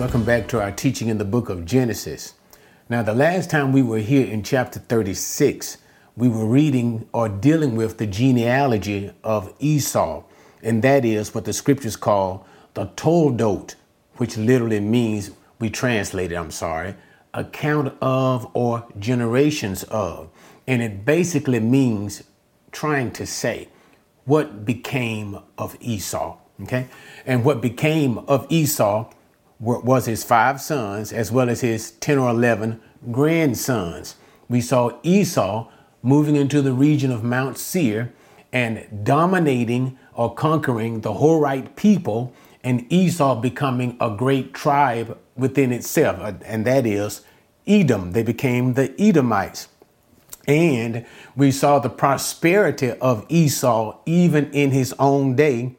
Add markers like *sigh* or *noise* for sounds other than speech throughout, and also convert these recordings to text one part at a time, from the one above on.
Welcome back to our teaching in the book of Genesis. Now, the last time we were here in chapter 36, we were reading or dealing with the genealogy of Esau, and that is what the scriptures call the Toldot, which literally means, we translated, I'm sorry, account of or generations of. And it basically means trying to say what became of Esau. Okay? And what became of Esau was his five sons as well as his 10 or 11 grandsons. We saw Esau moving into the region of Mount Seir and dominating or conquering the Horite people, and Esau becoming a great tribe within itself, uh, and that is Edom. They became the Edomites. And we saw the prosperity of Esau even in his own day,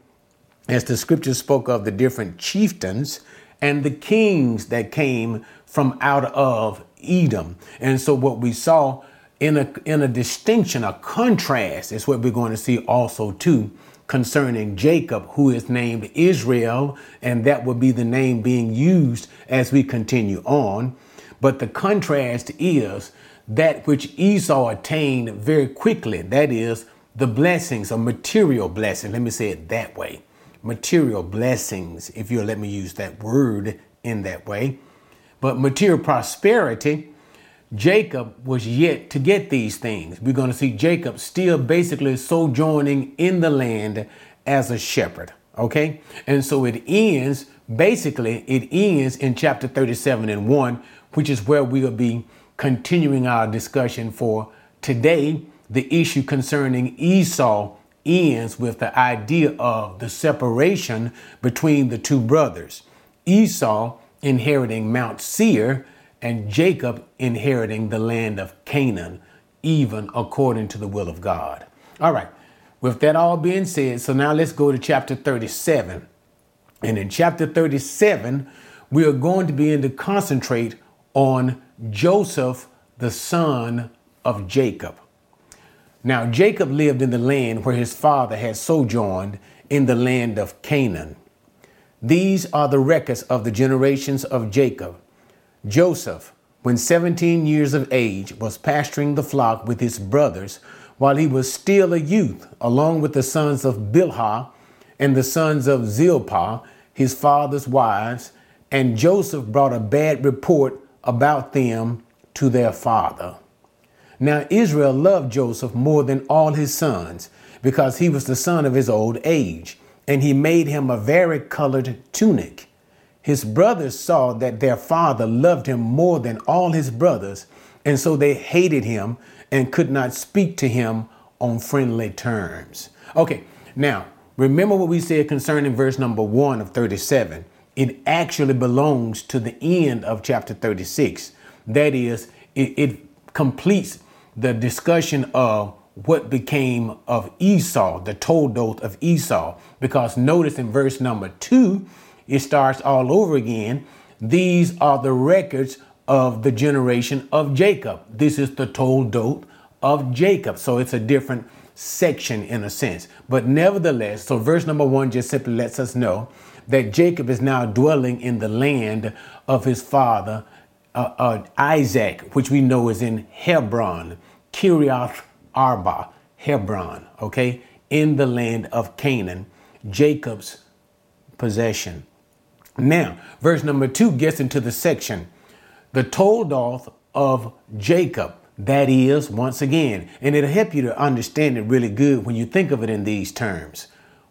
as the scripture spoke of the different chieftains and the kings that came from out of Edom. And so what we saw in a in a distinction, a contrast is what we're going to see also too concerning Jacob, who is named Israel, and that will be the name being used as we continue on. But the contrast is that which Esau attained very quickly, that is the blessings, a material blessing. Let me say it that way material blessings, if you'll let me use that word in that way. But material prosperity, Jacob was yet to get these things. We're going to see Jacob still basically sojourning in the land as a shepherd. Okay? And so it ends, basically, it ends in chapter 37 and 1, which is where we will be continuing our discussion for today. The issue concerning Esau ends with the idea of the separation between the two brothers Esau inheriting Mount Seir and Jacob inheriting the land of Canaan, even according to the will of God. All right, with that all being said, so now let's go to chapter 37. And in chapter 37, we are going to begin to concentrate on Joseph, the son of Jacob. Now Jacob lived in the land where his father had sojourned in the land of Canaan. These are the records of the generations of Jacob. Joseph, when 17 years of age, was pasturing the flock with his brothers while he was still a youth, along with the sons of Bilhah and the sons of Zilpah, his father's wives, and Joseph brought a bad report about them to their father. Now Israel loved Joseph more than all his sons, because he was the son of his old age, and he made him a vari-colored tunic. His brothers saw that their father loved him more than all his brothers, and so they hated him and could not speak to him on friendly terms. Okay, now remember what we said concerning verse number one of 37. It actually belongs to the end of chapter 36. That is, it, it completes the discussion of what became of Esau, the Toldot of Esau, because notice in verse number two, it starts all over again. These are the records of the generation of Jacob. This is the Toldot of Jacob. So it's a different section in a sense. But nevertheless, so verse number one just simply lets us know that Jacob is now dwelling in the land of his father uh, uh, Isaac, which we know is in Hebron, Kiriath Arba, Hebron, okay, in the land of Canaan, Jacob's possession. Now, verse number two gets into the section, the Toldoth of Jacob. That is, once again, and it'll help you to understand it really good when you think of it in these terms.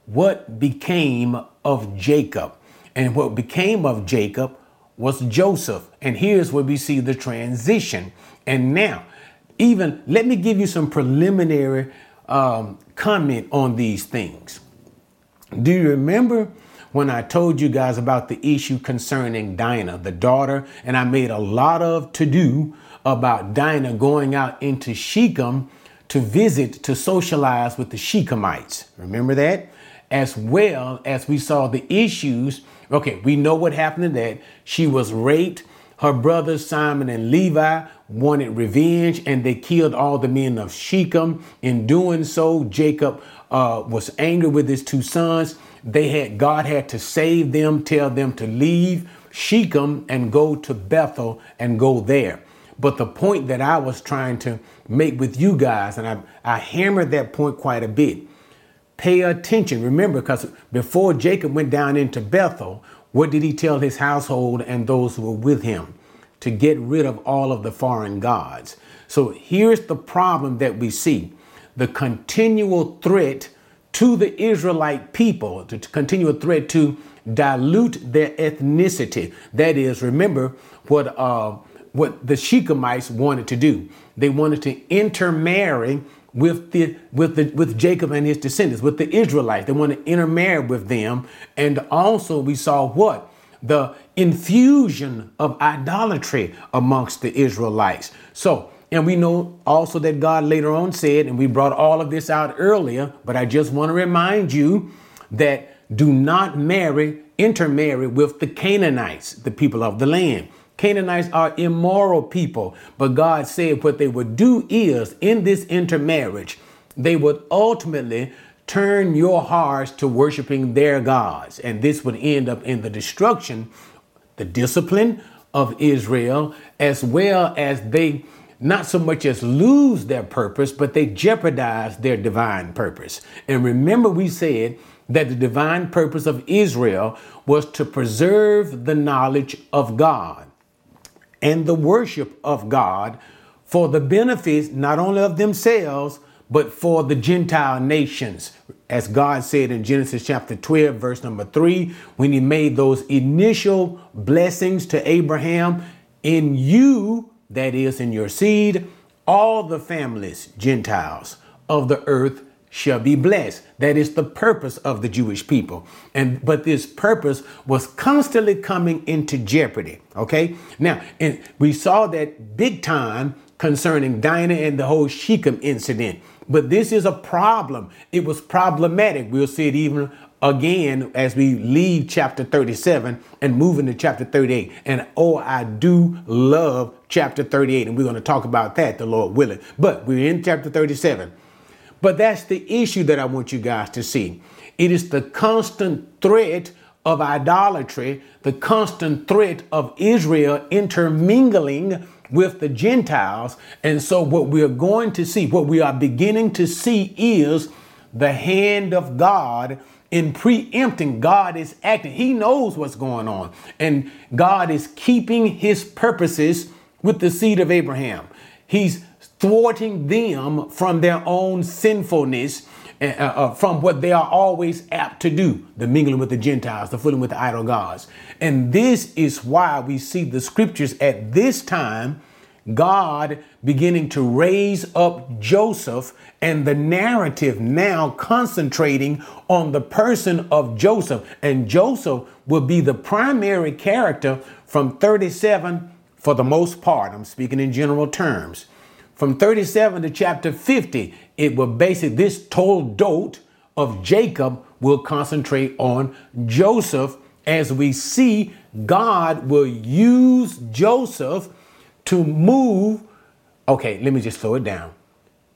What became of Jacob? And what became of Jacob was Joseph. And here's where we see the transition. And now, even let me give you some preliminary um, comment on these things. Do you remember when I told you guys about the issue concerning Dinah, the daughter, and I made a lot of to do about Dinah going out into Shechem to visit, to socialize with the Shechemites. Remember that? As well as we saw the issues Okay, we know what happened to that. She was raped. Her brothers Simon and Levi wanted revenge and they killed all the men of Shechem. In doing so, Jacob uh, was angry with his two sons. They had God had to save them, tell them to leave. Shechem and go to Bethel and go there. But the point that I was trying to make with you guys, and I, I hammered that point quite a bit. Pay attention. Remember, because before Jacob went down into Bethel, what did he tell his household and those who were with him? To get rid of all of the foreign gods. So here's the problem that we see the continual threat to the Israelite people, the continual threat to dilute their ethnicity. That is, remember what uh, what the Shechemites wanted to do. They wanted to intermarry with the with the with Jacob and his descendants, with the Israelites. They want to intermarry with them. And also we saw what? The infusion of idolatry amongst the Israelites. So and we know also that God later on said, and we brought all of this out earlier, but I just want to remind you that do not marry, intermarry with the Canaanites, the people of the land. Canaanites are immoral people, but God said what they would do is in this intermarriage, they would ultimately turn your hearts to worshiping their gods. And this would end up in the destruction, the discipline of Israel, as well as they not so much as lose their purpose, but they jeopardize their divine purpose. And remember, we said that the divine purpose of Israel was to preserve the knowledge of God and the worship of God for the benefits not only of themselves, but for the Gentile nations. As God said in Genesis chapter 12, verse number 3, when He made those initial blessings to Abraham, in you, that is, in your seed, all the families, Gentiles of the earth, shall be blessed. That is the purpose of the Jewish people. And but this purpose was constantly coming into jeopardy. Okay. Now, and we saw that big time concerning Dinah and the whole Shechem incident. But this is a problem. It was problematic. We'll see it even again as we leave chapter 37 and move into chapter 38. And oh, I do love chapter 38. And we're going to talk about that, the Lord willing. But we're in chapter 37. But that's the issue that I want you guys to see. It is the constant threat of idolatry, the constant threat of Israel intermingling with the Gentiles. And so, what we are going to see, what we are beginning to see, is the hand of God in preempting. God is acting, He knows what's going on, and God is keeping His purposes with the seed of Abraham. He's thwarting them from their own sinfulness, uh, uh, from what they are always apt to do the mingling with the Gentiles, the fooling with the idol gods. And this is why we see the scriptures at this time. God beginning to raise up Joseph and the narrative now concentrating on the person of Joseph. And Joseph will be the primary character from 37 for the most part. I'm speaking in general terms from 37 to chapter 50, it will basically, this toldot of Jacob will concentrate on Joseph as we see God will use Joseph to move. Okay, let me just slow it down.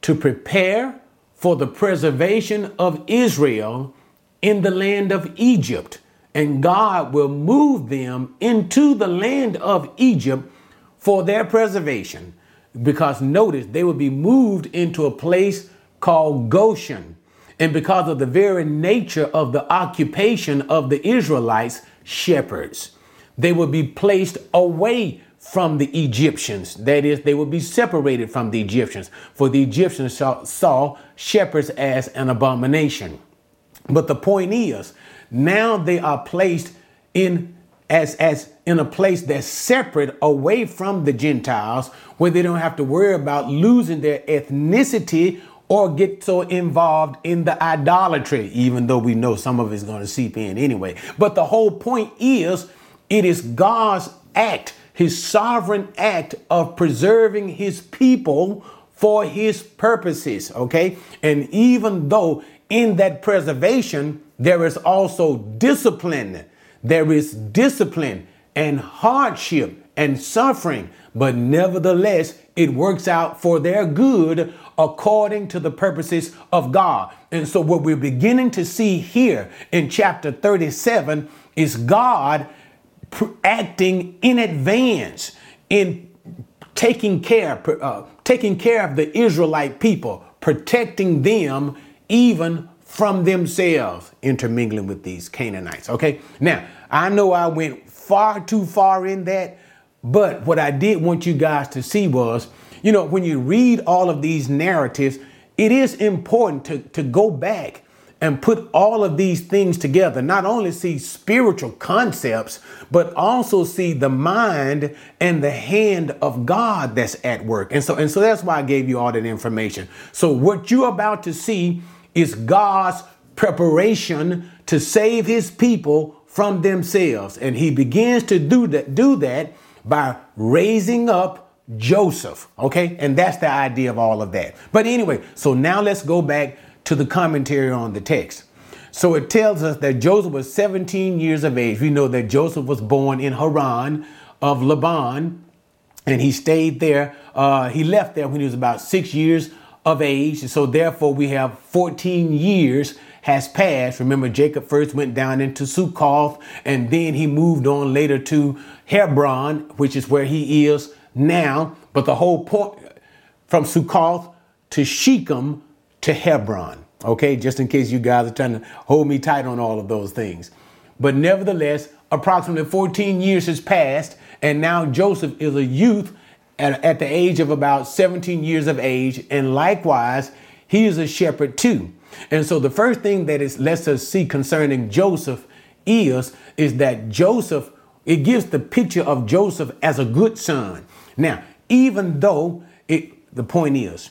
To prepare for the preservation of Israel in the land of Egypt. And God will move them into the land of Egypt for their preservation because notice they would be moved into a place called Goshen. And because of the very nature of the occupation of the Israelites, shepherds, they would be placed away from the Egyptians. That is, they would be separated from the Egyptians, for the Egyptians saw, saw shepherds as an abomination. But the point is, now they are placed in as as in a place that's separate away from the Gentiles, where they don't have to worry about losing their ethnicity or get so involved in the idolatry, even though we know some of it's going to seep in anyway. But the whole point is it is God's act, his sovereign act of preserving his people for his purposes, okay? And even though in that preservation, there is also discipline, there is discipline and hardship and suffering, but nevertheless, it works out for their good according to the purposes of God. And so, what we're beginning to see here in chapter 37 is God acting in advance in taking care, uh, taking care of the Israelite people, protecting them even from themselves, intermingling with these Canaanites. Okay, now I know I went far too far in that, but what I did want you guys to see was, you know, when you read all of these narratives, it is important to, to go back and put all of these things together, not only see spiritual concepts, but also see the mind and the hand of God that's at work. And so, and so that's why I gave you all that information. So what you're about to see is God's preparation to save his people from themselves. And he begins to do that, do that by raising up Joseph. Okay. And that's the idea of all of that. But anyway, so now let's go back to the commentary on the text. So it tells us that Joseph was 17 years of age. We know that Joseph was born in Haran of Laban, and he stayed there. Uh, he left there when he was about six years of age. And So therefore, we have 14 years has passed. Remember, Jacob first went down into Succoth, and then he moved on later to Hebron, which is where he is now. But the whole point from Succoth to Shechem to Hebron. Okay, just in case you guys are trying to hold me tight on all of those things. But nevertheless, approximately 14 years has passed, and now Joseph is a youth at, at the age of about 17 years of age, and likewise, he is a shepherd too. And so the first thing that it lets us see concerning Joseph is is that Joseph it gives the picture of Joseph as a good son. Now, even though it the point is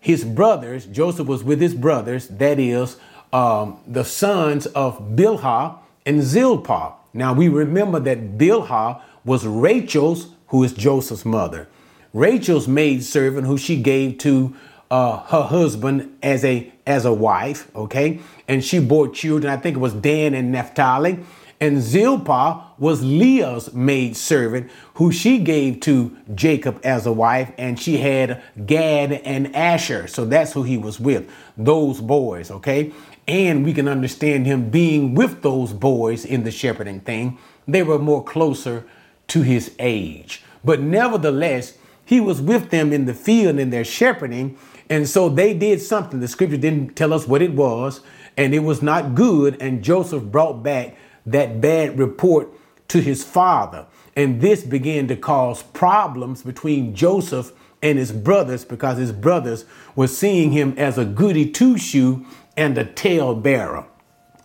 his brothers, Joseph was with his brothers, that is, um, the sons of Bilhah and Zilpah. Now we remember that Bilhah was Rachel's, who is Joseph's mother. Rachel's maid servant, who she gave to uh, her husband as a as a wife, okay, and she bore children. I think it was Dan and Naphtali. And Zilpah was Leah's maid servant, who she gave to Jacob as a wife, and she had Gad and Asher. So that's who he was with, those boys, okay? And we can understand him being with those boys in the shepherding thing. They were more closer to his age. But nevertheless, he was with them in the field in their shepherding. And so they did something. The scripture didn't tell us what it was, and it was not good. And Joseph brought back that bad report to his father. And this began to cause problems between Joseph and his brothers because his brothers were seeing him as a goody two shoe and a tale bearer.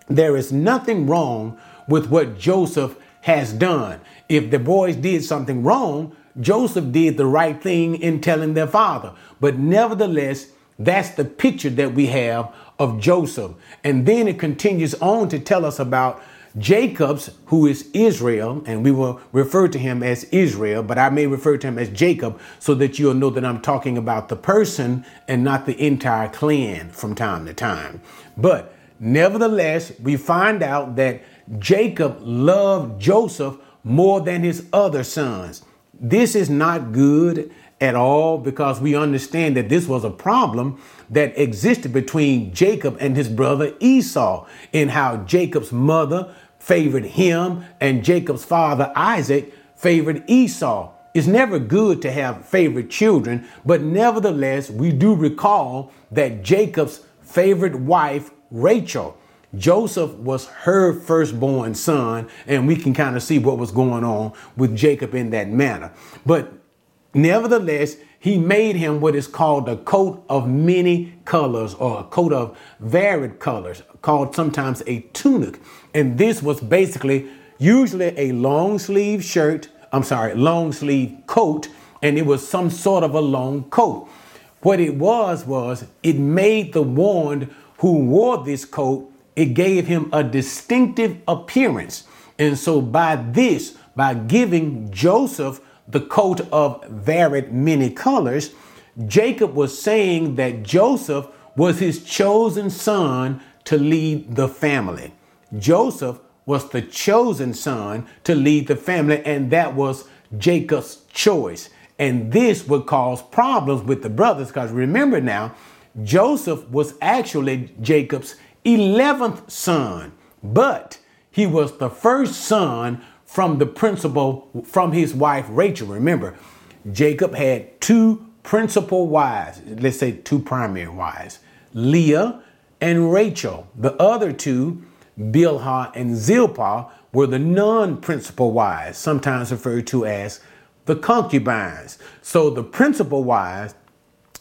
There is nothing wrong with what Joseph has done. If the boys did something wrong, Joseph did the right thing in telling their father. But nevertheless, that's the picture that we have of Joseph. And then it continues on to tell us about Jacob's, who is Israel, and we will refer to him as Israel, but I may refer to him as Jacob so that you'll know that I'm talking about the person and not the entire clan from time to time. But nevertheless, we find out that Jacob loved Joseph more than his other sons. This is not good at all because we understand that this was a problem that existed between Jacob and his brother Esau, in how Jacob's mother favored him and Jacob's father Isaac favored Esau. It's never good to have favorite children, but nevertheless, we do recall that Jacob's favorite wife, Rachel, Joseph was her firstborn son, and we can kind of see what was going on with Jacob in that manner. But Nevertheless, he made him what is called a coat of many colors or a coat of varied colors, called sometimes a tunic. And this was basically usually a long sleeve shirt, I'm sorry, long sleeve coat, and it was some sort of a long coat. What it was, was it made the one who wore this coat, it gave him a distinctive appearance. And so by this, by giving Joseph the coat of varied many colors, Jacob was saying that Joseph was his chosen son to lead the family. Joseph was the chosen son to lead the family, and that was Jacob's choice. And this would cause problems with the brothers because remember now, Joseph was actually Jacob's 11th son, but he was the first son from the principal, from his wife Rachel. Remember, Jacob had two principal wives, let's say two primary wives, Leah and Rachel. The other two, Bilhah and Zilpah, were the non principal wives, sometimes referred to as the concubines. So the principal wives,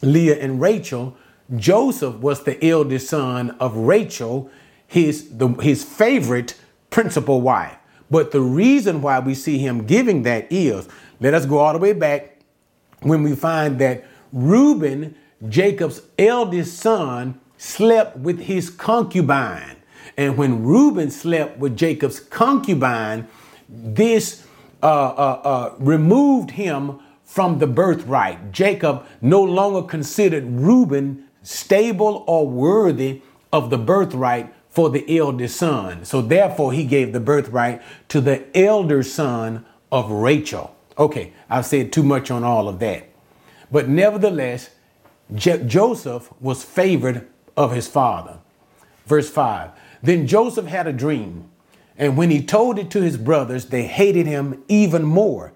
Leah and Rachel, Joseph was the eldest son of Rachel, his, the, his favorite principal wife. But the reason why we see him giving that is, let us go all the way back when we find that Reuben, Jacob's eldest son, slept with his concubine. And when Reuben slept with Jacob's concubine, this uh, uh, uh, removed him from the birthright. Jacob no longer considered Reuben stable or worthy of the birthright for the eldest son. So therefore, he gave the birthright to the elder son of Rachel. Okay, I've said too much on all of that. But nevertheless, Je- Joseph was favored of his father. Verse 5 Then Joseph had a dream, and when he told it to his brothers, they hated him even more.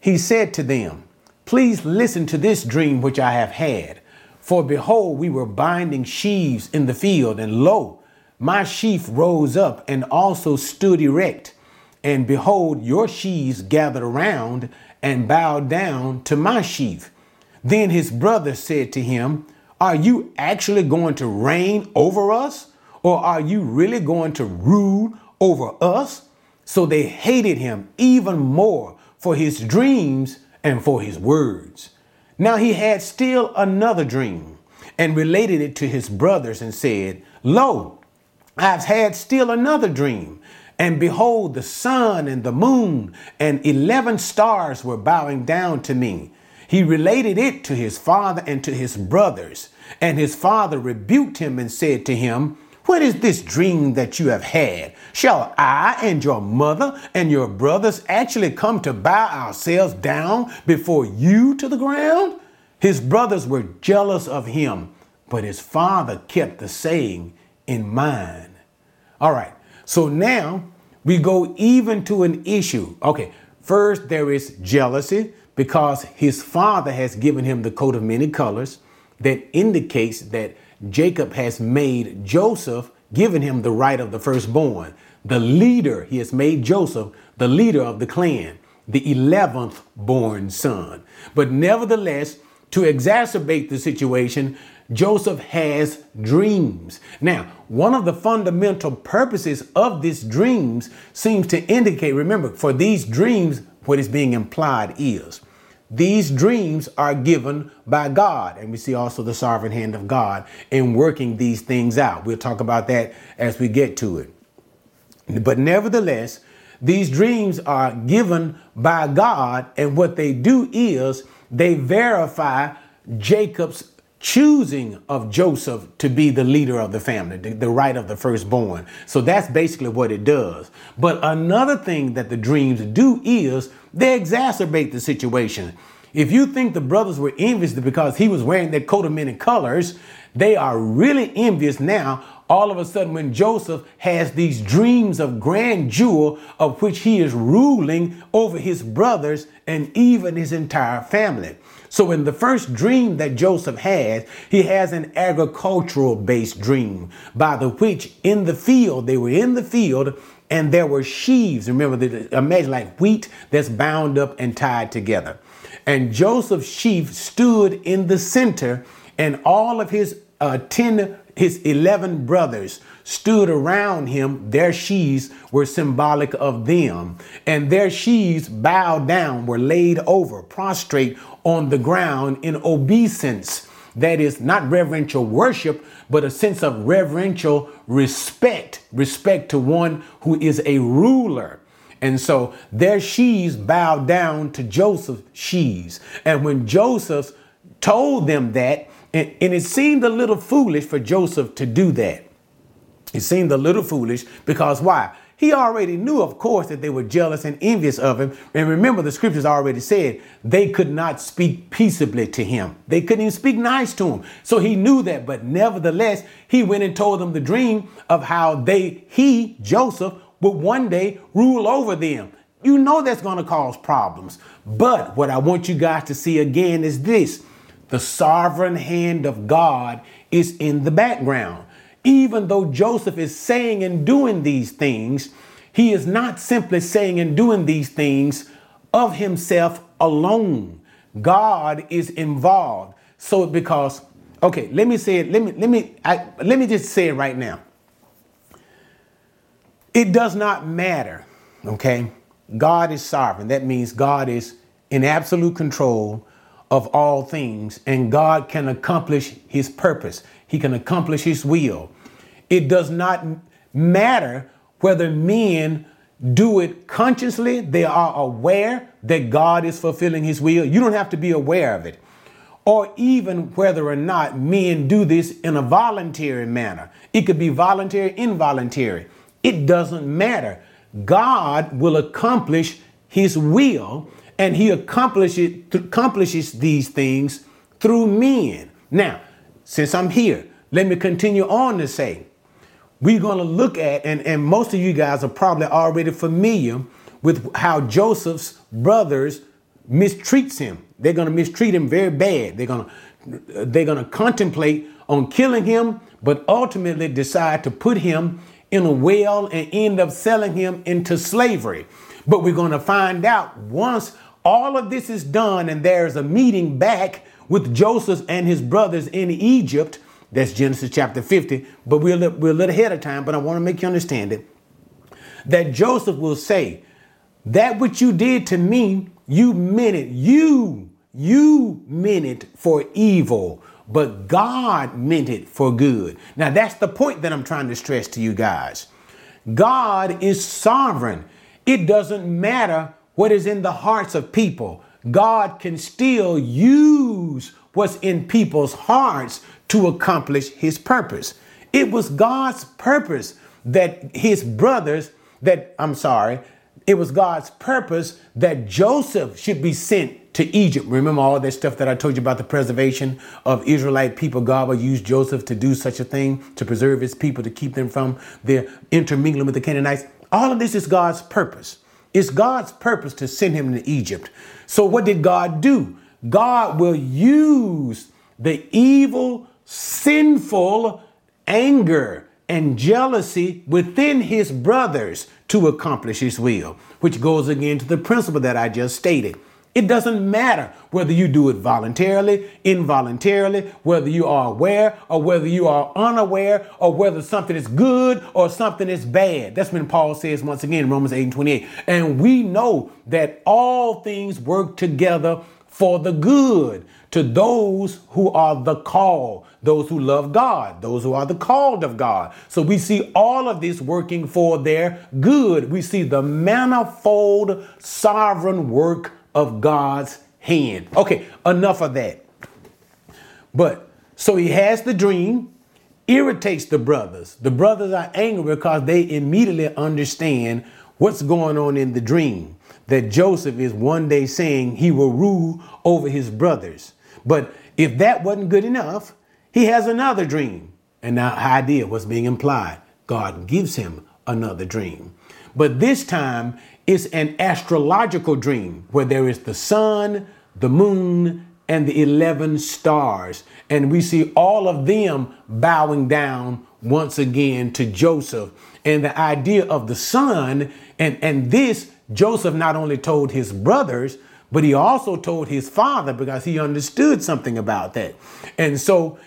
He said to them, Please listen to this dream which I have had. For behold, we were binding sheaves in the field, and lo, my sheaf rose up and also stood erect. And behold, your sheaves gathered around and bowed down to my sheaf. Then his brother said to him, Are you actually going to reign over us? Or are you really going to rule over us? So they hated him even more for his dreams and for his words. Now he had still another dream and related it to his brothers and said, Lo, I've had still another dream. And behold, the sun and the moon and 11 stars were bowing down to me. He related it to his father and to his brothers. And his father rebuked him and said to him, What is this dream that you have had? Shall I and your mother and your brothers actually come to bow ourselves down before you to the ground? His brothers were jealous of him, but his father kept the saying in mind. All right, so now we go even to an issue. Okay, first there is jealousy because his father has given him the coat of many colors that indicates that Jacob has made Joseph, given him the right of the firstborn. The leader, he has made Joseph the leader of the clan, the 11th born son. But nevertheless, to exacerbate the situation, Joseph has dreams. Now, one of the fundamental purposes of these dreams seems to indicate, remember, for these dreams, what is being implied is these dreams are given by God. And we see also the sovereign hand of God in working these things out. We'll talk about that as we get to it. But nevertheless, these dreams are given by God, and what they do is they verify Jacob's choosing of Joseph to be the leader of the family, the, the, right of the firstborn. So that's basically what it does. But another thing that the dreams do is they exacerbate the situation. If you think the brothers were envious because he was wearing that coat of many colors, they are really envious now. All of a sudden, when Joseph has these dreams of grandeur of which he is ruling over his brothers and even his entire family. So, in the first dream that Joseph has, he has an agricultural based dream by the which in the field, they were in the field and there were sheaves. Remember, imagine like wheat that's bound up and tied together. And Joseph's sheaf stood in the center, and all of his uh, 10, his 11 brothers stood around him. Their sheaves were symbolic of them, and their sheaves bowed down, were laid over, prostrate on the ground in obeisance. That is not reverential worship, but a sense of reverential respect, respect to one who is a ruler. And so their sheaves bowed down to Joseph's sheaves. And when Joseph told them that, and, and it seemed a little foolish for Joseph to do that. It seemed a little foolish because why? He already knew, of course, that they were jealous and envious of him. And remember, the scriptures already said they could not speak peaceably to him. They couldn't even speak nice to him. So he knew that. But nevertheless, he went and told them the dream of how they, he, Joseph, would one day rule over them. You know that's going to cause problems. But what I want you guys to see again is this the sovereign hand of God is in the background. Even though Joseph is saying and doing these things, he is not simply saying and doing these things of himself alone. God is involved. So because okay, let me say it. Let me let me I, let me just say it right now. It does not matter. Okay, God is sovereign. That means God is in absolute control of all things, and God can accomplish His purpose. He can accomplish His will. It does not matter whether men do it consciously, they are aware that God is fulfilling His will. You don't have to be aware of it. Or even whether or not men do this in a voluntary manner. It could be voluntary, involuntary. It doesn't matter. God will accomplish His will, and He accomplishes, accomplishes these things through men. Now, since I'm here, let me continue on to say, we're going to look at, and, and most of you guys are probably already familiar with how Joseph's brothers mistreats him. They're going to mistreat him very bad. They're going to they're going to contemplate on killing him, but ultimately decide to put him in a well and end up selling him into slavery. But we're going to find out once all of this is done and there's a meeting back with Joseph and his brothers in Egypt that's Genesis chapter 50. But we're, we're a little ahead of time, but I want to make you understand it. That Joseph will say, That which you did to me, you meant it. You, you meant it for evil, but God meant it for good. Now, that's the point that I'm trying to stress to you guys. God is sovereign. It doesn't matter what is in the hearts of people. God can still use what's in people's hearts to accomplish his purpose. It was God's purpose that his brothers, that I'm sorry, it was God's purpose that Joseph should be sent to Egypt. Remember all that stuff that I told you about the preservation of Israelite people. God will use Joseph to do such a thing, to preserve his people, to keep them from their intermingling with the Canaanites. All of this is God's purpose. It's God's purpose to send him to Egypt. So what did God do? God will use the evil sinful anger and jealousy within his brothers to accomplish his will, which goes again to the principle that I just stated. It doesn't matter whether you do it voluntarily, involuntarily, whether you are aware or whether you are unaware, or whether something is good or something is bad. That's when Paul says once again, Romans 8 and 28. And we know that all things work together for the good to those who are the called, those who love God, those who are the called of God. So we see all of this working for their good. We see the manifold sovereign work of God's hand. Okay, enough of that. But so he has the dream, irritates the brothers. The brothers are angry because they immediately understand what's going on in the dream. That Joseph is one day saying he will rule over his brothers. But if that wasn't good enough, he has another dream. And now, idea what's being implied. God gives him another dream. But this time, it's an astrological dream where there is the sun, the moon, and the 11 stars. And we see all of them bowing down once again to Joseph. And the idea of the sun, and, and this, Joseph not only told his brothers, but he also told his father because he understood something about that. And so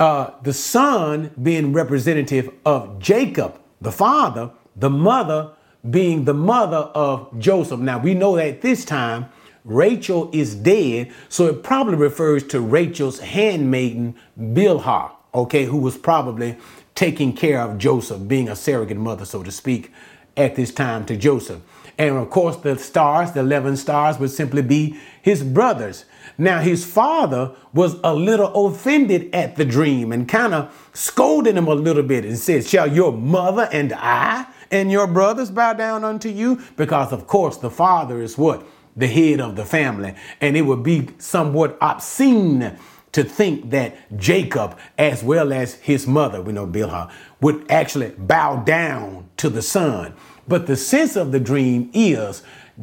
uh, the sun being representative of Jacob, the father, the mother being the mother of Joseph. Now we know that this time Rachel is dead, so it probably refers to Rachel's handmaiden Bilhah, okay, who was probably taking care of Joseph, being a surrogate mother, so to speak, at this time to Joseph. And of course, the stars, the 11 stars, would simply be his brothers. Now, his father was a little offended at the dream and kind of scolded him a little bit and said, Shall your mother and I and your brothers bow down unto you? Because, of course, the father is what? The head of the family. And it would be somewhat obscene to think that Jacob, as well as his mother, we know Bilhah, would actually bow down to the son. But the sense of the dream is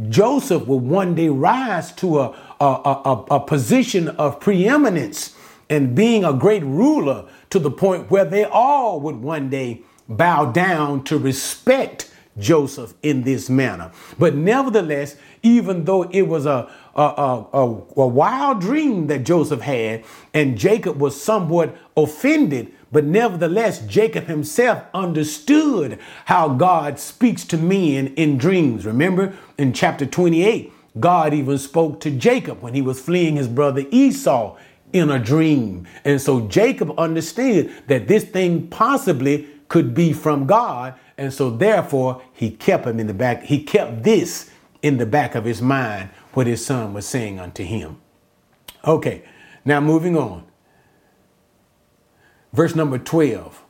Joseph will one day rise to a, a, a, a position of preeminence and being a great ruler to the point where they all would one day bow down to respect Joseph in this manner. But nevertheless, even though it was a, a, a, a, a wild dream that Joseph had, and Jacob was somewhat offended, but nevertheless, Jacob himself understood how God speaks to men in dreams. Remember in chapter 28, God even spoke to Jacob when he was fleeing his brother Esau in a dream. And so Jacob understood that this thing possibly could be from God. And so therefore he kept him in the back. He kept this in the back of his mind, what his son was saying unto him. Okay, now moving on. Verse number 12.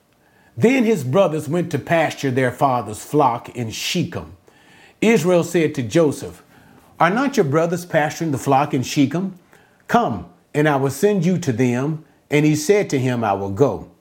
Then his brothers went to pasture their father's flock in Shechem. Israel said to Joseph, Are not your brothers pasturing the flock in Shechem? Come, and I will send you to them. And he said to him, I will go.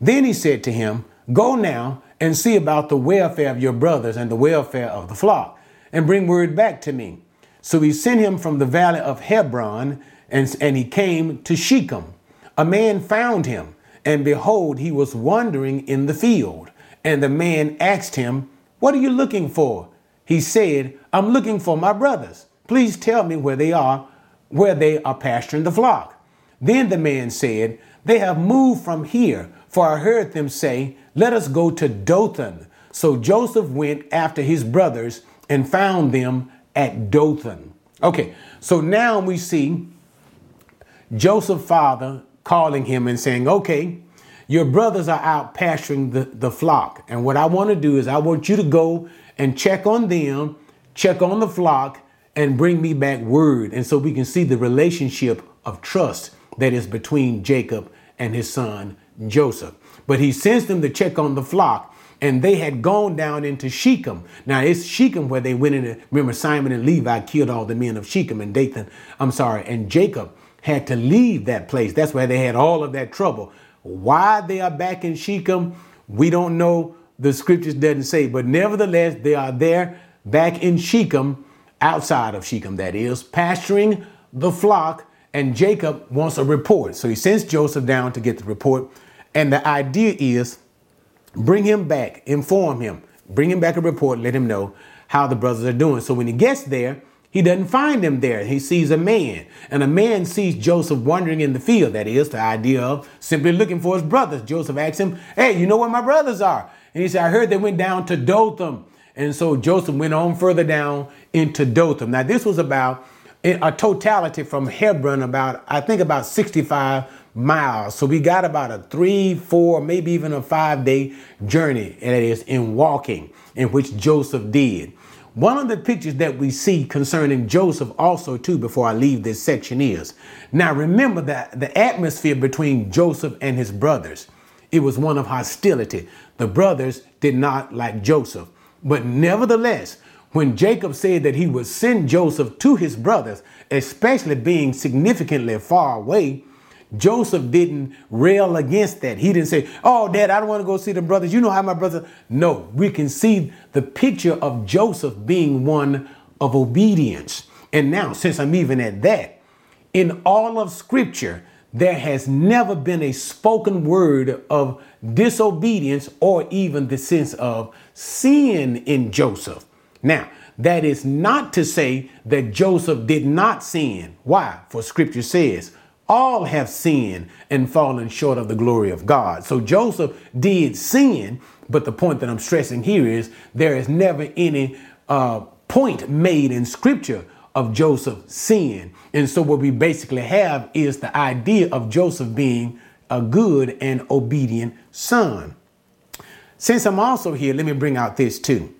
Then he said to him, Go now and see about the welfare of your brothers and the welfare of the flock, and bring word back to me. So he sent him from the valley of Hebron, and, and he came to Shechem. A man found him, and behold, he was wandering in the field. And the man asked him, What are you looking for? He said, I'm looking for my brothers. Please tell me where they are, where they are pasturing the flock. Then the man said, They have moved from here, for I heard them say, Let us go to Dothan. So Joseph went after his brothers and found them at Dothan. Okay, so now we see Joseph's father calling him and saying, Okay, your brothers are out pasturing the, the flock. And what I want to do is I want you to go and check on them, check on the flock, and bring me back word. And so we can see the relationship of trust that is between Jacob and his son Joseph. But he sends them to check on the flock, and they had gone down into Shechem. Now it's Shechem where they went in. remember, Simon and Levi killed all the men of Shechem, and Dathan, I'm sorry, and Jacob had to leave that place. That's why they had all of that trouble. Why they are back in Shechem, we don't know. The scriptures doesn't say, but nevertheless, they are there back in Shechem, outside of Shechem, that is, pasturing the flock. And Jacob wants a report. So he sends Joseph down to get the report. And the idea is bring him back, inform him, bring him back a report, let him know how the brothers are doing. So when he gets there, he doesn't find them there. He sees a man, and a man sees Joseph wandering in the field. That is the idea of simply looking for his brothers. Joseph asks him, Hey, you know where my brothers are? And he said, I heard they went down to Dothan. And so Joseph went on further down into Dothan. Now, this was about a totality from Hebron, about, I think, about 65 miles. So we got about a three, four, maybe even a five day journey, and it is in walking, in which Joseph did. One of the pictures that we see concerning Joseph also too before I leave this section is, now remember that the atmosphere between Joseph and his brothers, it was one of hostility. The brothers did not like Joseph. But nevertheless, when Jacob said that he would send Joseph to his brothers, especially being significantly far away, Joseph didn't rail against that. He didn't say, Oh, dad, I don't want to go see the brothers. You know how my brother. No, we can see the picture of Joseph being one of obedience. And now, since I'm even at that, in all of scripture, there has never been a spoken word of disobedience or even the sense of sin in Joseph. Now, that is not to say that Joseph did not sin. Why? For scripture says, all have sinned and fallen short of the glory of God. So Joseph did sin, but the point that I'm stressing here is there is never any uh, point made in scripture of Joseph sin. And so what we basically have is the idea of Joseph being a good and obedient son. Since I'm also here, let me bring out this too.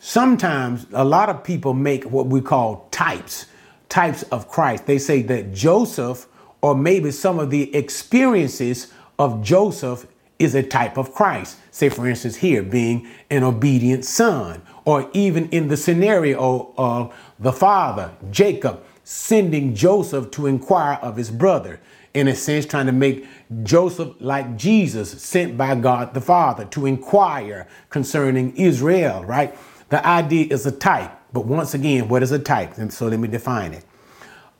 Sometimes a lot of people make what we call types, types of Christ. They say that Joseph or maybe some of the experiences of Joseph is a type of Christ. Say, for instance, here being an obedient son, or even in the scenario of the father, Jacob, sending Joseph to inquire of his brother. In a sense, trying to make Joseph like Jesus, sent by God the Father to inquire concerning Israel, right? The idea is a type. But once again, what is a type? And so let me define it.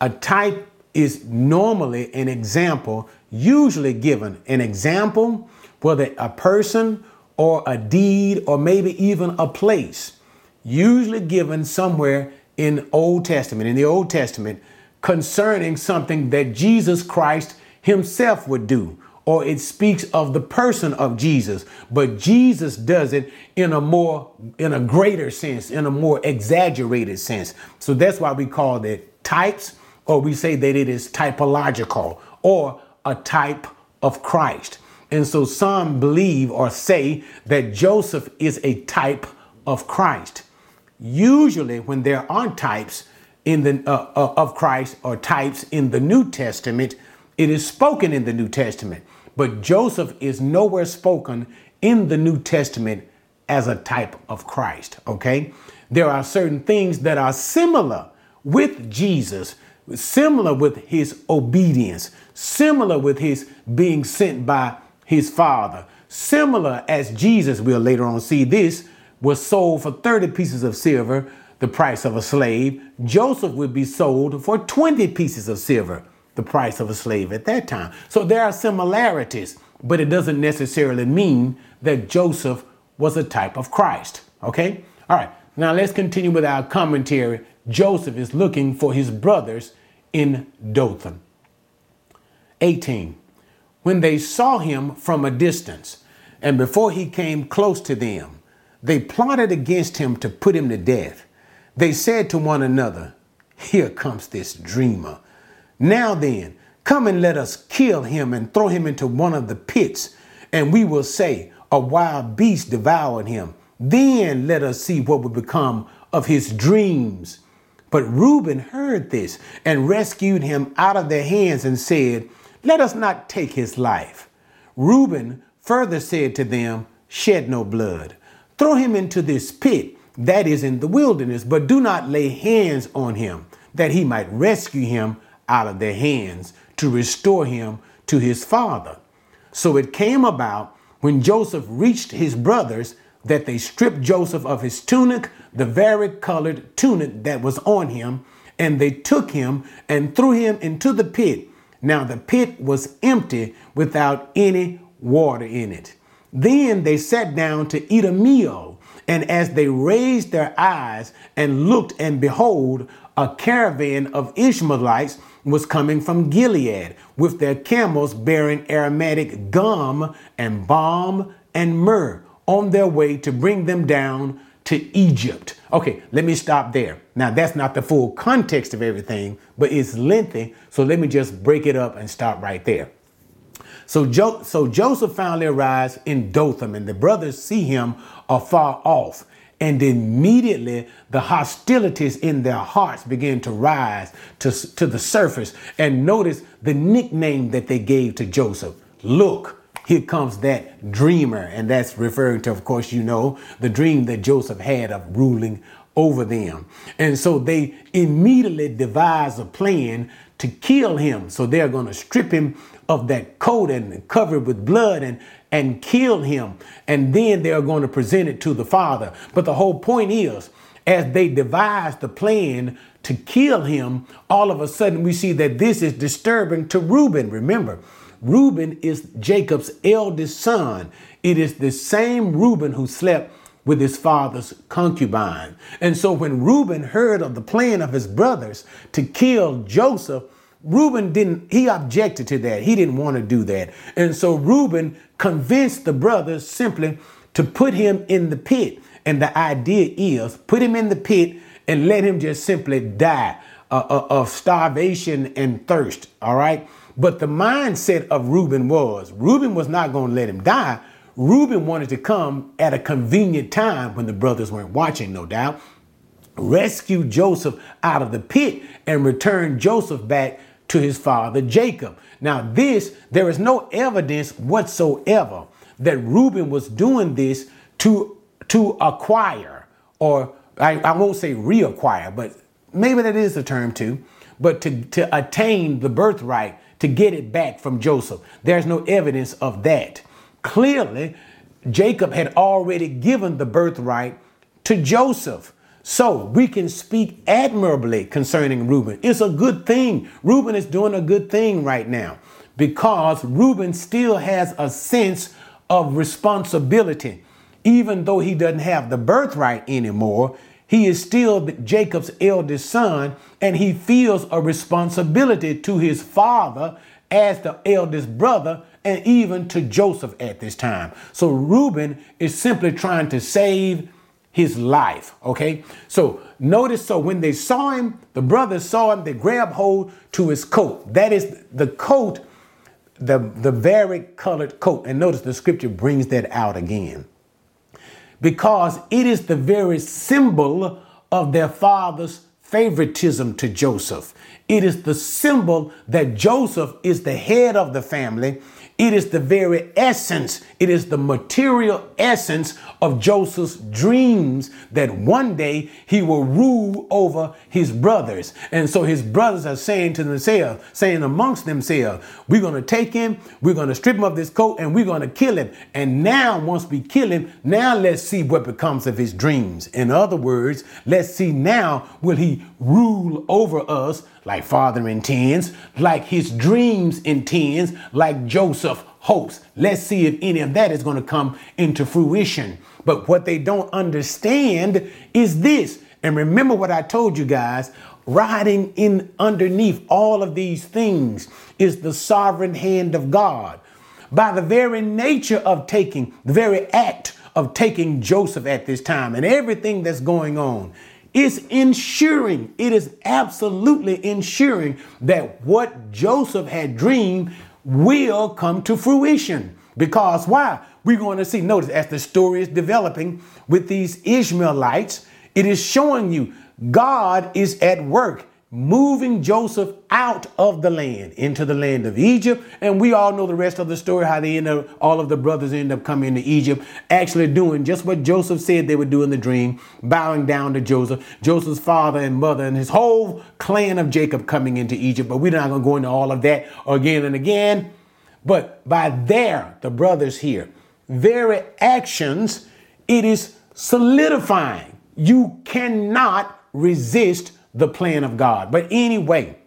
A type is normally an example, usually given an example, whether a person or a deed or maybe even a place, usually given somewhere in Old Testament, in the Old Testament, concerning something that Jesus Christ himself would do or it speaks of the person of Jesus, but Jesus does it in a more, in a greater sense, in a more exaggerated sense. So that's why we call it types, or we say that it is typological or a type of Christ. And so some believe or say that Joseph is a type of Christ. Usually, when there aren't types in the uh, uh, of Christ or types in the New Testament, it is spoken in the New Testament. But Joseph is nowhere spoken in the New Testament as a type of Christ, okay? There are certain things that are similar with Jesus, similar with his obedience, similar with his being sent by his Father, similar as Jesus, we'll later on see this, was sold for 30 pieces of silver, the price of a slave. Joseph would be sold for 20 pieces of silver, the price of a slave at that time. So there are similarities, but it doesn't necessarily mean that Joseph was a type of Christ. Okay? All right. Now let's continue with our commentary. Joseph is looking for his brothers in Dothan. 18. When they saw him from a distance, and before he came close to them, they plotted against him to put him to death. They said to one another, Here comes this dreamer. Now then, come and let us kill him and throw him into one of the pits, and we will say, A wild beast devoured him. Then let us see what will become of his dreams. But Reuben heard this and rescued him out of their hands and said, Let us not take his life. Reuben further said to them, Shed no blood. Throw him into this pit that is in the wilderness, but do not lay hands on him, that he might rescue him out of their hands to restore him to his father. So it came about when Joseph reached his brothers that they stripped Joseph of his tunic, the vari-colored tunic that was on him, and they took him and threw him into the pit. Now the pit was empty without any water in it. Then they sat down to eat a meal. And as they raised their eyes and looked, and behold, a caravan of Ishmaelites was coming from Gilead with their camels bearing aromatic gum and balm and myrrh on their way to bring them down to Egypt. Okay, let me stop there. Now, that's not the full context of everything, but it's lengthy. So let me just break it up and stop right there. So, jo- so Joseph finally arrives in Dothan, and the brothers see him afar off. And immediately the hostilities in their hearts begin to rise to, to the surface. And notice the nickname that they gave to Joseph. Look, here comes that dreamer. And that's referring to, of course, you know, the dream that Joseph had of ruling over them. And so they immediately devise a plan to kill him. So they're going to strip him of that coat and cover it with blood and and kill him. And then they are going to present it to the Father. But the whole point is, as they devise the plan to kill him, all of a sudden we see that this is disturbing to Reuben. Remember, Reuben is Jacob's eldest son. It is the same Reuben who slept with his father's concubine. And so when Reuben heard of the plan of his brothers to kill Joseph, Reuben didn't, he objected to that. He didn't want to do that. And so Reuben convinced the brothers simply to put him in the pit. And the idea is put him in the pit and let him just simply die uh, uh, of starvation and thirst. All right. But the mindset of Reuben was Reuben was not going to let him die. Reuben wanted to come at a convenient time when the brothers weren't watching, no doubt, rescue Joseph out of the pit and return Joseph back to his father Jacob. Now, this, there is no evidence whatsoever that Reuben was doing this to, to acquire, or I, I won't say reacquire, but maybe that is the term too, but to, to attain the birthright, to get it back from Joseph. There's no evidence of that. Clearly, Jacob had already given the birthright to Joseph. So we can speak admirably concerning Reuben. It's a good thing. Reuben is doing a good thing right now because Reuben still has a sense of responsibility. Even though he doesn't have the birthright anymore, he is still Jacob's eldest son and he feels a responsibility to his father as the eldest brother and even to Joseph at this time. So Reuben is simply trying to save his life. Okay. So notice so when they saw him, the brothers saw him, they grabbed hold to his coat. That is the coat, the, the vari-colored coat. And notice the scripture brings that out again. Because it is the very symbol of their father's favoritism to Joseph. It is the symbol that Joseph is the head of the family it is the very essence, it is the material essence of Joseph's dreams that one day he will rule over his brothers. And so his brothers are saying to themselves, saying amongst themselves, we're going to take him, we're going to strip him of this coat, and we're going to kill him. And now, once we kill him, now let's see what becomes of his dreams. In other words, let's see now will he rule over us like Father intends, like his dreams intends, like Joseph hopes. Let's see if any of that is going to come into fruition. But what they don't understand is this. And remember what I told you guys, riding in underneath all of these things is the sovereign hand of God. By the very nature of taking, the very act of taking Joseph at this time and everything that's going on, is ensuring, it is absolutely ensuring that what Joseph had dreamed will come to fruition. Because why? We're going to see, notice, as the story is developing with these Ishmaelites, it is showing you God is at work moving Joseph out of the land into the land of Egypt. And we all know the rest of the story, how they end up, all of the brothers end up coming to Egypt, actually doing just what Joseph said they would do in the dream, bowing down to Joseph, Joseph's father and mother, and his whole clan of Jacob coming into Egypt. But we're not going to go into all of that again and again. But by their, the brothers here, very actions, it is solidifying. You cannot resist the plan of God. But anyway,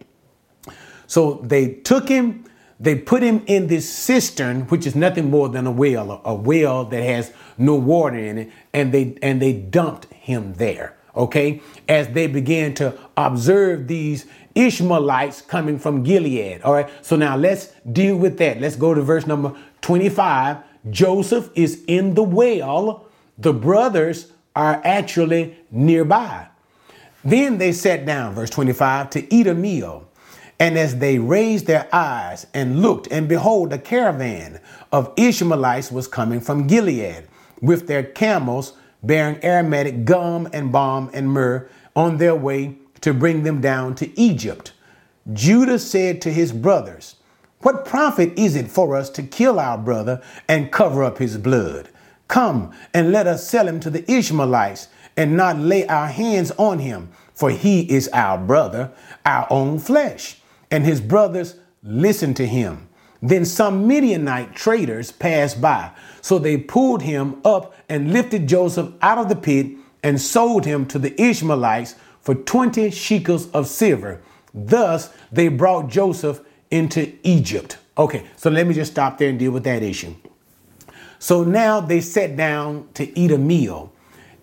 so they took him, they put him in this cistern, which is nothing more than a well, a well that has no water in it, and they and they dumped him there. Okay, as they began to observe these Ishmaelites coming from Gilead. All right, so now let's deal with that. Let's go to verse number 25. Joseph is in the well, the brothers are actually nearby. Then they sat down, verse 25, to eat a meal. And as they raised their eyes and looked, and behold, a caravan of Ishmaelites was coming from Gilead with their camels bearing aromatic gum and balm and myrrh on their way to bring them down to Egypt. Judah said to his brothers, What profit is it for us to kill our brother and cover up his blood? Come and let us sell him to the Ishmaelites and not lay our hands on him, for he is our brother, our own flesh. And his brothers listened to him. Then some Midianite traders passed by. So they pulled him up and lifted Joseph out of the pit and sold him to the Ishmaelites for 20 shekels of silver. Thus they brought Joseph into Egypt. Okay, so let me just stop there and deal with that issue. So now they sat down to eat a meal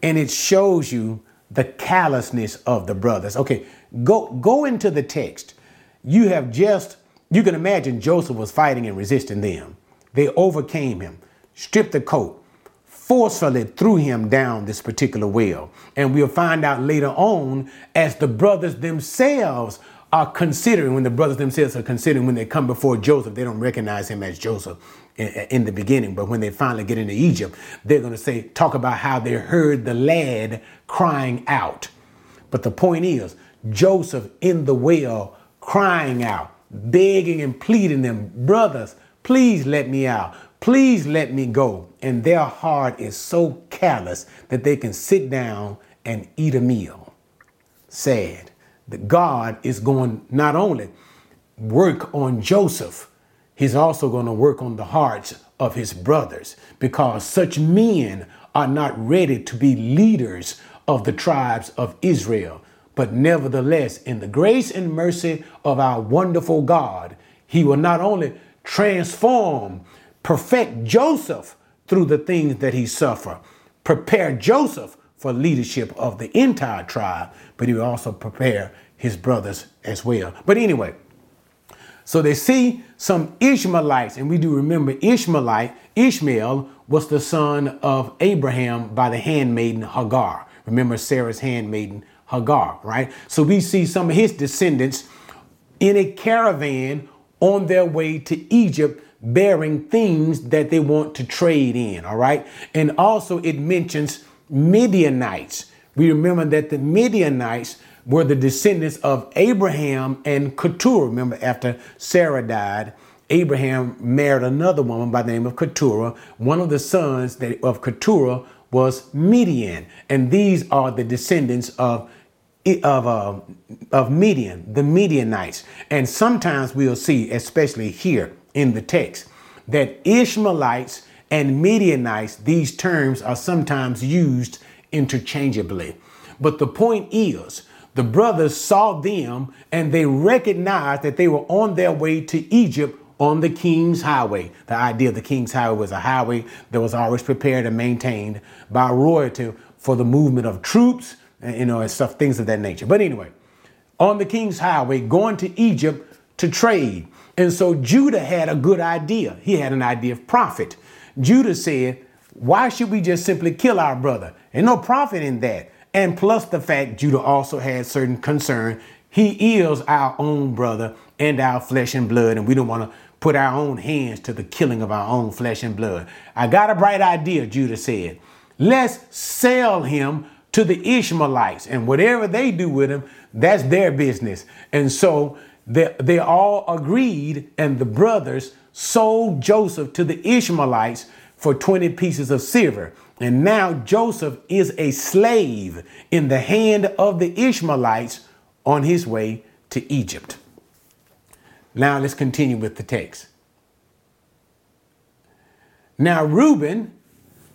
and it shows you the callousness of the brothers. Okay, go go into the text. You have just you can imagine Joseph was fighting and resisting them. They overcame him, stripped the coat, forcefully threw him down this particular well. And we'll find out later on as the brothers themselves are considering, when the brothers themselves are considering when they come before Joseph, they don't recognize him as Joseph in the beginning, but when they finally get into Egypt, they're going to say, talk about how they heard the lad crying out. But the point is, Joseph in the well crying out, begging and pleading them, brothers, please let me out. Please let me go. And their heart is so callous that they can sit down and eat a meal. Sad that God is going not only work on Joseph, he's also going to work on the hearts of his brothers because such men are not ready to be leaders of the tribes of Israel. But nevertheless, in the grace and mercy of our wonderful God, he will not only transform, perfect Joseph through the things that he suffered, prepare Joseph for leadership of the entire tribe, but he will also prepare his brothers as well. But anyway, so they see some Ishmaelites, and we do remember Ishmaelite, Ishmael was the son of Abraham by the handmaiden Hagar. Remember Sarah's handmaiden Hagar, right? So we see some of his descendants in a caravan on their way to Egypt bearing things that they want to trade in, all right? And also it mentions Midianites. We remember that the Midianites were the descendants of Abraham and Keturah. Remember, after Sarah died, Abraham married another woman by the name of Keturah. One of the sons of Keturah was Midian, and these are the descendants of of uh, of Midian, the Midianites. And sometimes we'll see, especially here in the text, that Ishmaelites and Midianites, these terms are sometimes used interchangeably. But the point is, the brothers saw them and they recognized that they were on their way to Egypt on the King's Highway. The idea of the King's Highway was a highway that was always prepared and maintained by royalty for the movement of troops, you know, and stuff, things of that nature. But anyway, on the King's Highway, going to Egypt to trade. And so Judah had a good idea. He had an idea of profit. Judah said, Why should we just simply kill our brother? Ain't no profit in that. And plus the fact Judah also had certain concern. He is our own brother and our flesh and blood, and we don't want to put our own hands to the killing of our own flesh and blood. I got a bright idea, Judah said. Let's sell him to the Ishmaelites, and whatever they do with him, that's their business. And so they, they all agreed, and the brothers sold Joseph to the Ishmaelites for 20 pieces of silver. And now Joseph is a slave in the hand of the Ishmaelites on his way to Egypt. Now let's continue with the text. Now Reuben,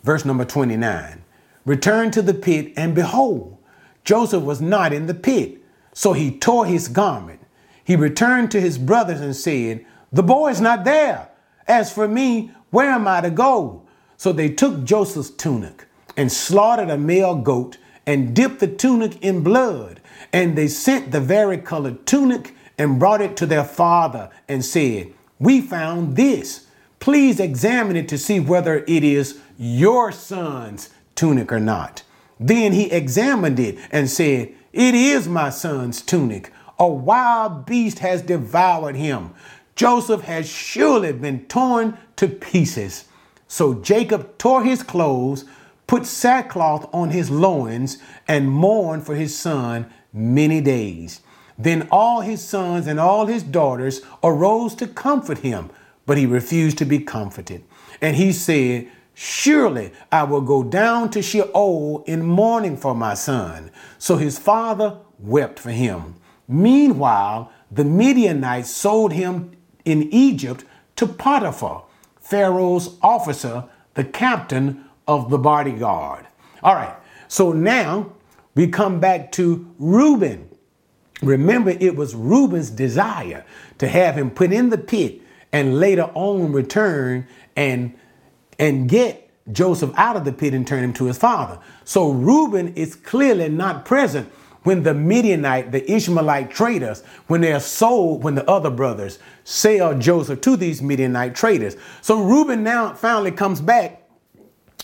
verse number 29, returned to the pit, and behold, Joseph was not in the pit. So he tore his garment. He returned to his brothers and said, The boy is not there. As for me, where am I to go? So they took Joseph's tunic and slaughtered a male goat and dipped the tunic in blood. And they sent the varicolored tunic and brought it to their father and said, We found this. Please examine it to see whether it is your son's tunic or not. Then he examined it and said, It is my son's tunic. A wild beast has devoured him. Joseph has surely been torn to pieces. So Jacob tore his clothes, put sackcloth on his loins, and mourned for his son many days. Then all his sons and all his daughters arose to comfort him, but he refused to be comforted. And he said, Surely I will go down to Sheol in mourning for my son. So his father wept for him. Meanwhile, the Midianites sold him in Egypt to Potiphar Pharaoh's officer, the captain of the bodyguard. All right, so now we come back to Reuben. Remember, it was Reuben's desire to have him put in the pit and later on return and, and get Joseph out of the pit and turn him to his father. So Reuben is clearly not present when the Midianite, the Ishmaelite traders, when they're sold, when the other brothers sell Joseph to these Midianite traders. So Reuben now finally comes back,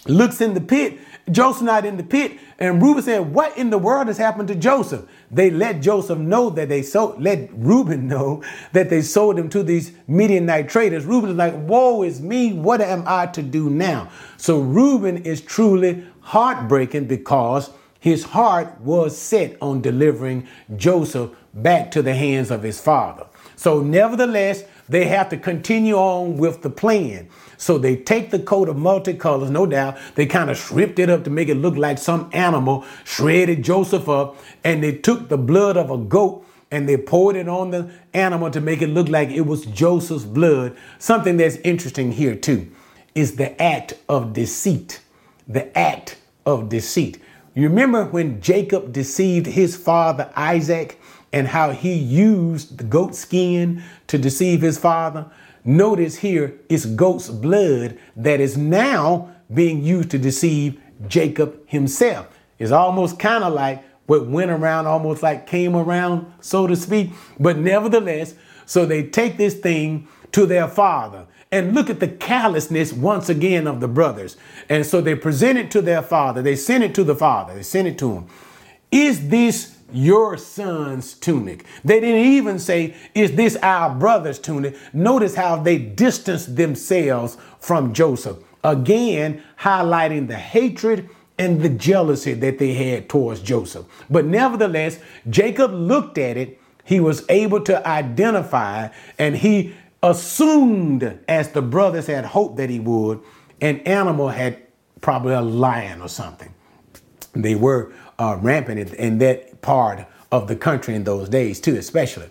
looks in the pit. Joseph not in the pit, and Reuben said, "What in the world has happened to Joseph?" They let Joseph know that they sold. Let Reuben *laughs* know that they sold him to these Midianite traders. Reuben is like, "Woe is me! What am I to do now?" So Reuben is truly heartbreaking because his heart was set on delivering Joseph back to the hands of his father. So, nevertheless, they have to continue on with the plan. So they take the coat of multicolors, no doubt. They kind of stripped it up to make it look like some animal, shredded Joseph up, and they took the blood of a goat and they poured it on the animal to make it look like it was Joseph's blood. Something that's interesting here, too, is the act of deceit. The act of deceit. You remember when Jacob deceived his father Isaac and how he used the goat skin to deceive his father? Notice here it's goat's blood that is now being used to deceive Jacob himself. It's almost kind of like what went around, almost like came around, so to speak. But nevertheless, so they take this thing to their father. And look at the callousness once again of the brothers. And so they present it to their father. They send it to the father. They send it to him. Is this your son's tunic? They didn't even say, Is this our brother's tunic? Notice how they distanced themselves from Joseph. Again, highlighting the hatred and the jealousy that they had towards Joseph. But nevertheless, Jacob looked at it. He was able to identify and he assumed, as the brothers had hoped that he would, an animal had probably a lion or something. They were uh, rampant in, in that part of the country in those days, too, especially.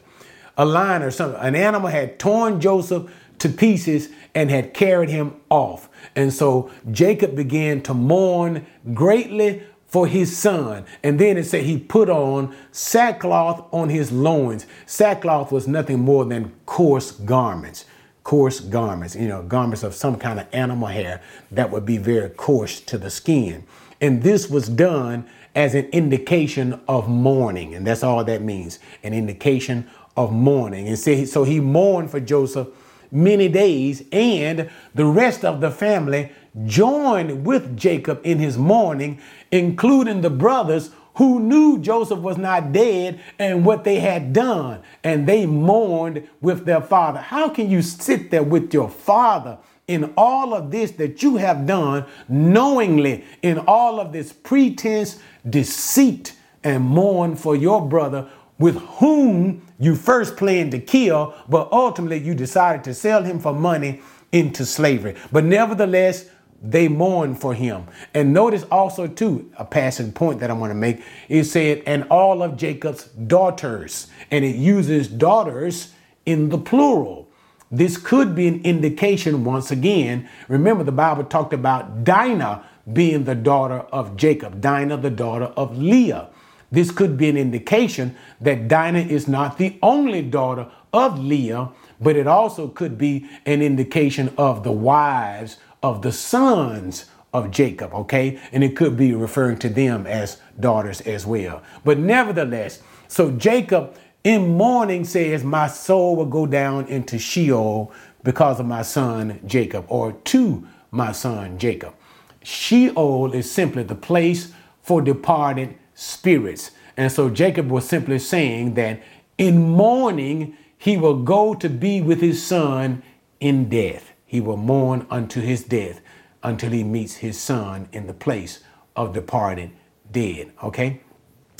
A lion or something, an animal had torn Joseph to pieces and had carried him off. And so Jacob began to mourn greatly for his son. And then it said he put on sackcloth on his loins. Sackcloth was nothing more than coarse garments. Coarse garments, you know, garments of some kind of animal hair that would be very coarse to the skin. And this was done as an indication of mourning. And that's all that means an indication of mourning. And so he mourned for Joseph many days, and the rest of the family joined with Jacob in his mourning, including the brothers who knew Joseph was not dead and what they had done. And they mourned with their father. How can you sit there with your father in all of this that you have done knowingly, in all of this pretense, deceit, and mourn for your brother with whom you first planned to kill, but ultimately you decided to sell him for money into slavery. But nevertheless, they mourn for him. And notice also, too, a passing point that I want to make. It said, and all of Jacob's daughters. And it uses daughters in the plural. This could be an indication, once again. Remember, the Bible talked about Dinah being the daughter of Jacob, Dinah, the daughter of Leah. This could be an indication that Dinah is not the only daughter of Leah, but it also could be an indication of the wives of the sons of Jacob, okay? And it could be referring to them as daughters as well. But nevertheless, so Jacob in mourning says, My soul will go down into Sheol because of my son Jacob, or to my son Jacob. Sheol is simply the place for departed spirits. And so Jacob was simply saying that in mourning, he will go to be with his son in death. He will mourn unto his death until he meets his son in the place of departed dead. Okay?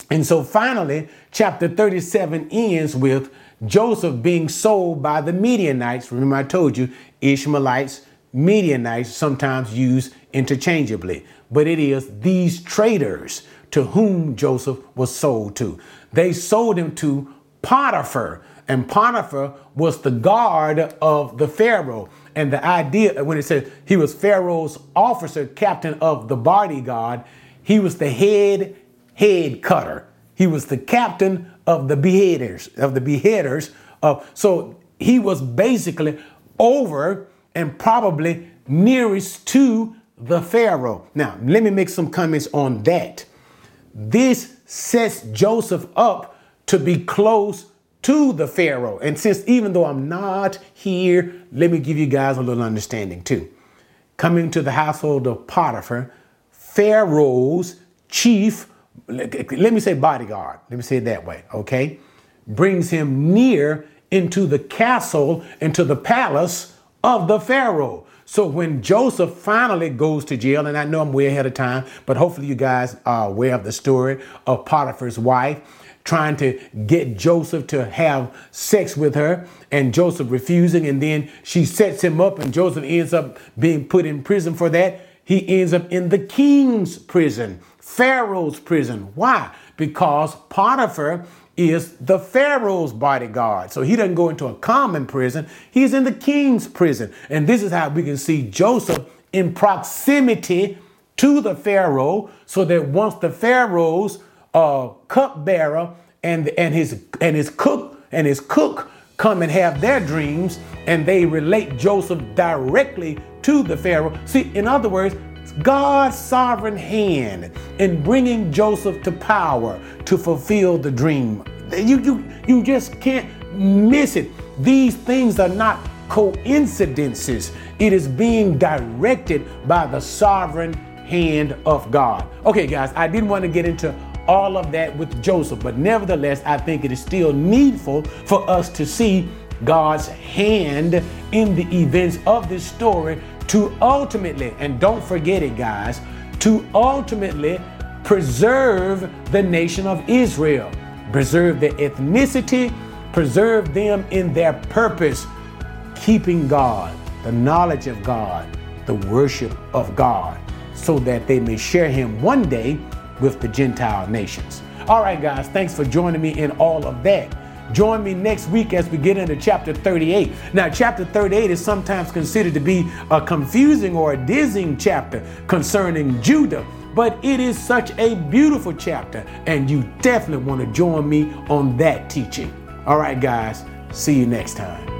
And so finally, chapter 37 ends with Joseph being sold by the Midianites. Remember, I told you Ishmaelites, Midianites sometimes used interchangeably, but it is these traders to whom Joseph was sold to. They sold him to Potiphar, and Potiphar was the guard of the Pharaoh. And the idea, when it says he was Pharaoh's officer, captain of the bodyguard, he was the head head cutter. He was the captain of the beheaders, of the beheaders. Of, so he was basically over and probably nearest to the Pharaoh. Now, let me make some comments on that. This sets Joseph up to be close to the Pharaoh. And since even though I'm not here, let me give you guys a little understanding too. Coming to the household of Potiphar, Pharaoh's chief, let me say bodyguard, let me say it that way, okay, brings him near into the castle, into the palace of the Pharaoh. So when Joseph finally goes to jail, and I know I'm way ahead of time, but hopefully you guys are aware of the story of Potiphar's wife trying to get Joseph to have sex with her and Joseph refusing. And then she sets him up and Joseph ends up being put in prison for that. He ends up in the king's prison, Pharaoh's prison. Why? Because Potiphar is the Pharaoh's bodyguard. So he doesn't go into a common prison, he's in the king's prison. And this is how we can see Joseph in proximity to the Pharaoh so that once the Pharaoh's uh, cupbearer and, and his and his cook and his cook come and have their dreams and they relate Joseph directly to the Pharaoh. See, in other words, God's sovereign hand in bringing Joseph to power to fulfill the dream. You, you, you just can't miss it. These things are not coincidences. It is being directed by the sovereign hand of God. Okay, guys, I didn't want to get into all of that with Joseph, but nevertheless, I think it is still needful for us to see God's hand in the events of this story to ultimately, and don't forget it, guys, to ultimately preserve the nation of Israel, preserve their ethnicity, preserve them in their purpose, keeping God, the knowledge of God, the worship of God, so that they may share Him one day with the Gentile nations. All right, guys, thanks for joining me in all of that. Join me next week as we get into chapter 38. Now, chapter 38 is sometimes considered to be a confusing or a dizzying chapter concerning Judah, but it is such a beautiful chapter, and you definitely want to join me on that teaching. All right, guys, see you next time.